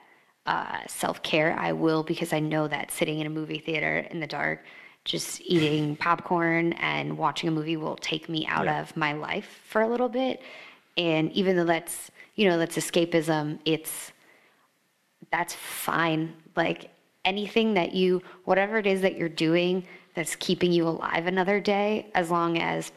S2: uh, self care, I will because I know that sitting in a movie theater in the dark, just eating popcorn and watching a movie will take me out
S1: Yeah.
S2: of my life for a little bit. And even though that's you know that's escapism, it's that's fine. Like anything that you, whatever it is that you're doing that's keeping you alive another day, as long as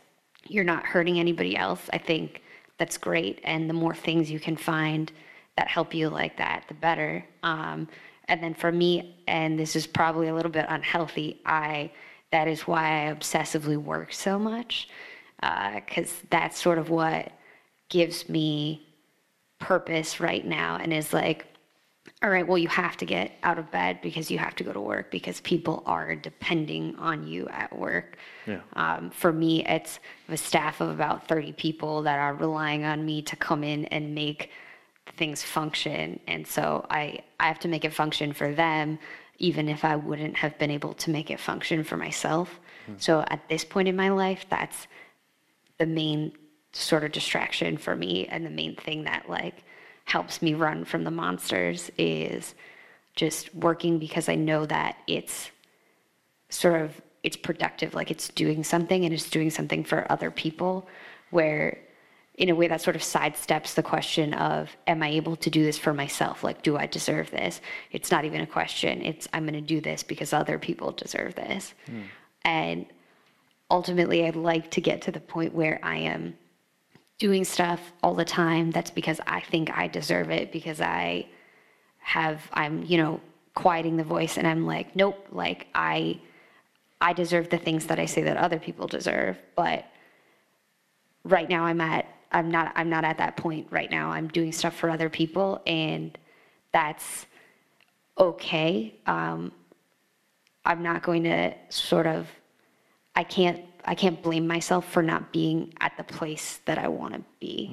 S2: you're not hurting anybody else, I think that's great. And the more things you can find that help you like that, the better. Um, and then for me, and this is probably a little bit unhealthy, I that is why I obsessively work so much, because that's sort of what gives me purpose right now and is like, all right, well, you have to get out of bed because you have to go to work because people are depending on you at work.
S1: Yeah.
S2: Um, for me, it's a staff of about 30 people that are relying on me to come in and make things function. And so I, I have to make it function for them, even if I wouldn't have been able to make it function for myself. So at this point in my life, that's the main sort of distraction for me and the main thing that like helps me run from the monsters is just working because I know that it's sort of it's productive like it's doing something and it's doing something for other people where in a way that sort of sidesteps the question of am i able to do this for myself? Like do i deserve this? It's not even a question. It's i'm going to do this because other people deserve this. Hmm. And ultimately i'd like to get to the point where i am doing stuff all the time that's because i think i deserve it because i have i'm you know quieting the voice and i'm like nope like i i deserve the things that i say that other people deserve. But right now i'm at i'm not i'm not at that point right now. I'm doing stuff for other people and that's okay. Um, i'm not going to sort of i can't i can't blame myself for not being at the place that i want to be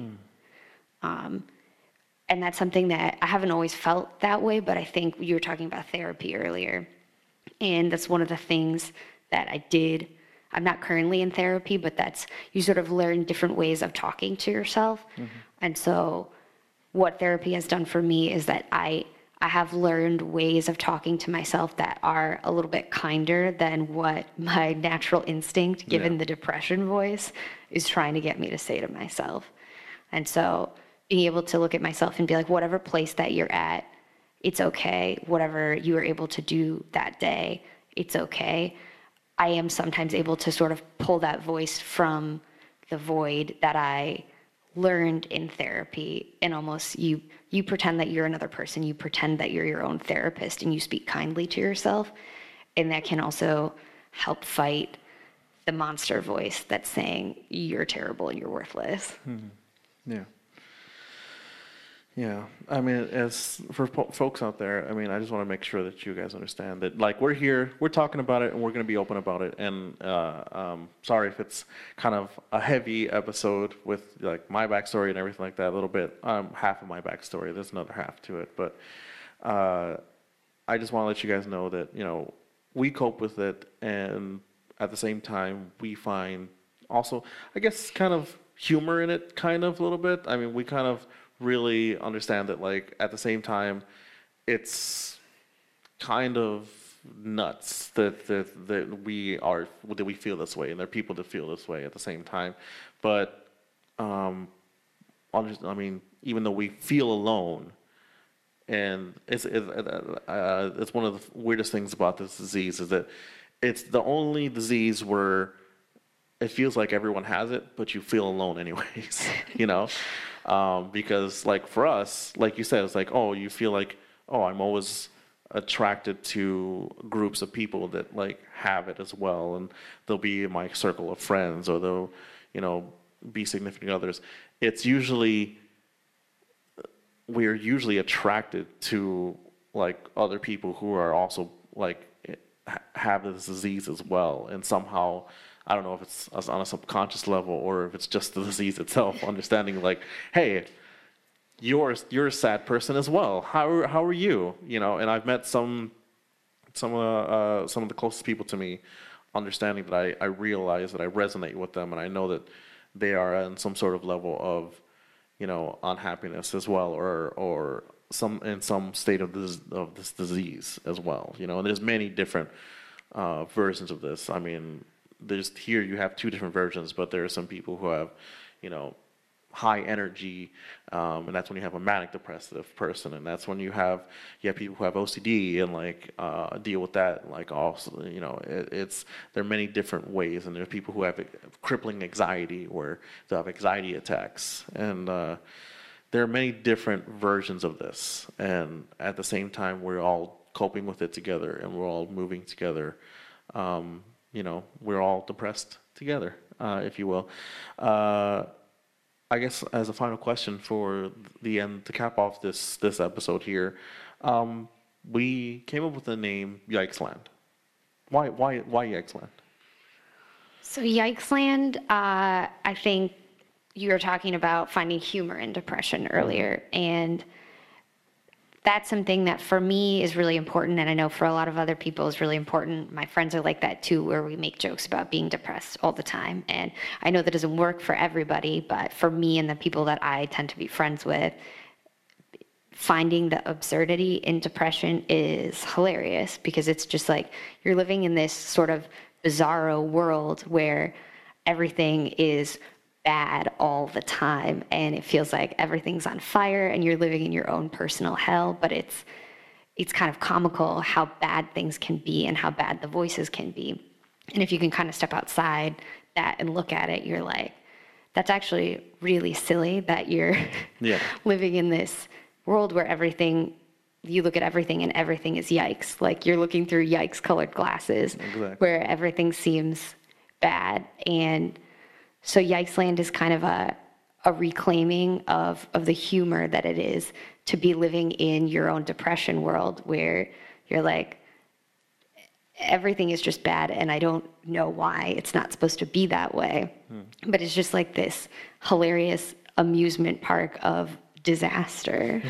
S2: um, and that's something that i haven't always felt that way but i think you were talking about therapy earlier and that's one of the things that I did. I'm not currently in therapy, but that's you sort of learn different ways of talking to yourself. And so what therapy has done for me is that I I have learned ways of talking to myself that are a little bit kinder than what my natural instinct, given
S1: Yeah.
S2: the depression voice, is trying to get me to say to myself. And so being able to look at myself and be like, whatever place that you're at, it's okay. Whatever you were able to do that day, it's okay. I am sometimes able to sort of pull that voice from the void that I learned in therapy and almost you you pretend that you're another person you pretend that you're your own therapist and you speak kindly to yourself. And that can also help fight the monster voice that's saying you're terrible and you're worthless. Hmm.
S1: Yeah. Yeah. I mean, as for folks out there, I mean, I just want to make sure that you guys understand that, like, we're here, we're talking about it, and we're going to be open about it. And uh, um, sorry if it's kind of a heavy episode with like my backstory and everything like that. A little bit, um, half of my backstory. There's another half to it, but uh, I just want to let you guys know that you know we cope with it, and at the same time, we find also, I guess, kind of humor in it, kind of a little bit. I mean, we kind of really understand that, like, at the same time, it's kind of nuts that that that we are that we feel this way, and there are people that feel this way at the same time. But um, I mean, even though we feel alone, and it's it, uh, it's one of the weirdest things about this disease is that it's the only disease where it feels like everyone has it, but you feel alone anyways, you know? Um, because like for us, like you said, it's like, oh, you feel like, oh, I'm always attracted to groups of people that like have it as well. And they'll be in my circle of friends or they'll, you know, be significant others. It's usually, we're usually attracted to like other people who are also like have this disease as well and somehow i don't know if it's on a subconscious level or if it's just the disease itself understanding like hey you're you're a sad person as well how are, how are you you know and i've met some some of uh, some of the closest people to me understanding that I, I realize that I resonate with them and I know that they are on some sort of level of you know, unhappiness as well, or or some in some state of this of this disease as well. You know, and there's many different uh, versions of this. I mean, there's here you have two different versions, but there are some people who have, you know, high energy, um, and that's when you have a manic depressive person, and that's when you have you have people who have OCD and like uh, deal with that. Like also, you know, it, it's there are many different ways, and there are people who have crippling anxiety where they have anxiety attacks, and uh, there are many different versions of this, and at the same time, we're all coping with it together, and we're all moving together. Um, you know, we're all depressed together, uh, if you will. Uh, I guess as a final question for the end to cap off this this episode here, um, we came up with the name Yikesland. Why why why Yikesland?
S2: So Yikesland, uh, I think you were talking about finding humor in depression earlier, and that's something that for me is really important and i know for a lot of other people is really important. My friends are like that too where we make jokes about being depressed all the time and i know that doesn't work for everybody but for me and the people that i tend to be friends with finding the absurdity in depression is hilarious because it's just like you're living in this sort of bizarro world where everything is bad all the time and it feels like everything's on fire and you're living in your own personal hell but it's it's kind of comical how bad things can be and how bad the voices can be and if you can kind of step outside that and look at it you're like that's actually really silly that you're yeah. living in this world where everything you look at everything and everything is yikes like you're looking through yikes colored glasses exactly. where everything seems bad and so Yikesland is kind of a, a reclaiming of, of the humor that it is to be living in your own depression world where you're like, everything is just bad and I don't know why it's not supposed to be that way. Hmm. But it's just like this hilarious amusement park of disaster.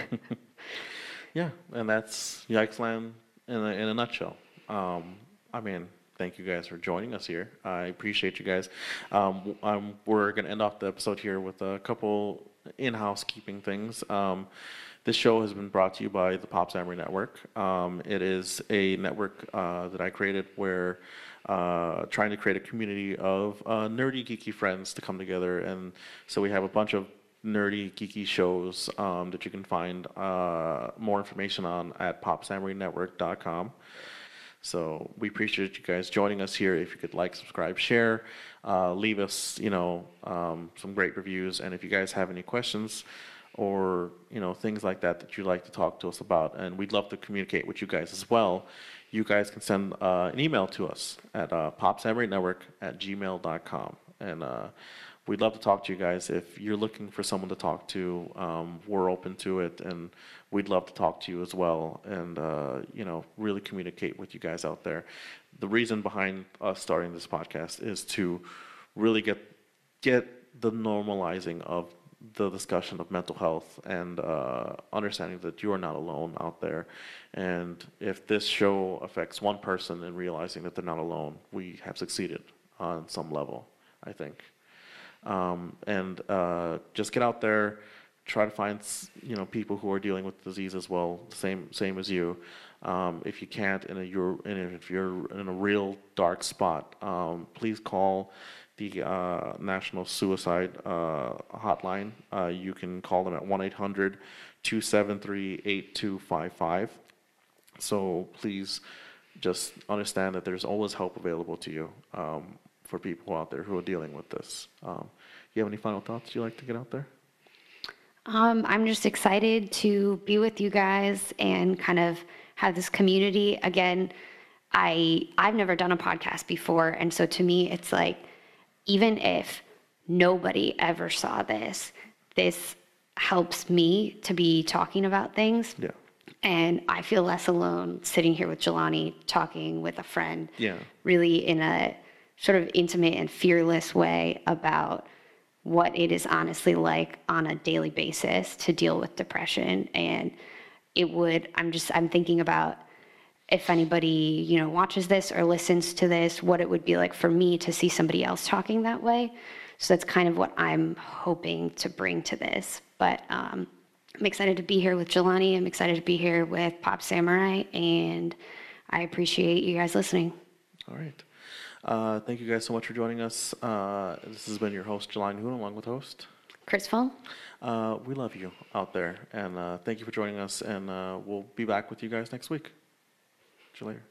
S1: yeah, and that's Yikesland in a, in a nutshell. Um, I mean, thank you guys for joining us here. I appreciate you guys. Um, um, we're going to end off the episode here with a couple in-house keeping things. Um, this show has been brought to you by the Pop Samurai Network. Um, it is a network uh, that I created where uh, trying to create a community of uh, nerdy, geeky friends to come together. And so we have a bunch of nerdy, geeky shows um, that you can find uh, more information on at popsamurainetwork.com. So we appreciate you guys joining us here. If you could like, subscribe, share, uh, leave us, you know, um, some great reviews. And if you guys have any questions or you know things like that that you'd like to talk to us about, and we'd love to communicate with you guys as well, you guys can send uh, an email to us at uh, popsamurainetwork at gmail.com. And uh, we'd love to talk to you guys. If you're looking for someone to talk to, um, we're open to it. And we'd love to talk to you as well and uh, you know really communicate with you guys out there the reason behind us starting this podcast is to really get get the normalizing of the discussion of mental health and uh, understanding that you are not alone out there and if this show affects one person and realizing that they're not alone we have succeeded on some level i think um, and uh, just get out there try to find you know people who are dealing with disease as well, same same as you. Um, if you can't, and you're and if you're in a real dark spot, um, please call the uh, National Suicide uh, Hotline. Uh, you can call them at 1-800-273-8255. So please just understand that there's always help available to you um, for people out there who are dealing with this. Um, you have any final thoughts you'd like to get out there?
S2: Um, I'm just excited to be with you guys and kind of have this community again. I I've never done a podcast before, and so to me, it's like even if nobody ever saw this, this helps me to be talking about things.
S1: Yeah.
S2: And I feel less alone sitting here with Jelani talking with a friend.
S1: Yeah.
S2: Really in a sort of intimate and fearless way about what it is honestly like on a daily basis to deal with depression and it would i'm just i'm thinking about if anybody you know watches this or listens to this what it would be like for me to see somebody else talking that way so that's kind of what i'm hoping to bring to this But um, I'm excited to be here with Jelani. I'm excited to be here with Pop Samurai, and I appreciate you guys listening.
S1: All right. Uh, thank you guys so much for joining us. Uh, this has been your host, Jelani Hoon, along with host.
S2: Chris Fong?
S1: Uh, we love you out there, and uh, thank you for joining us. And uh, we'll be back with you guys next week. See you later.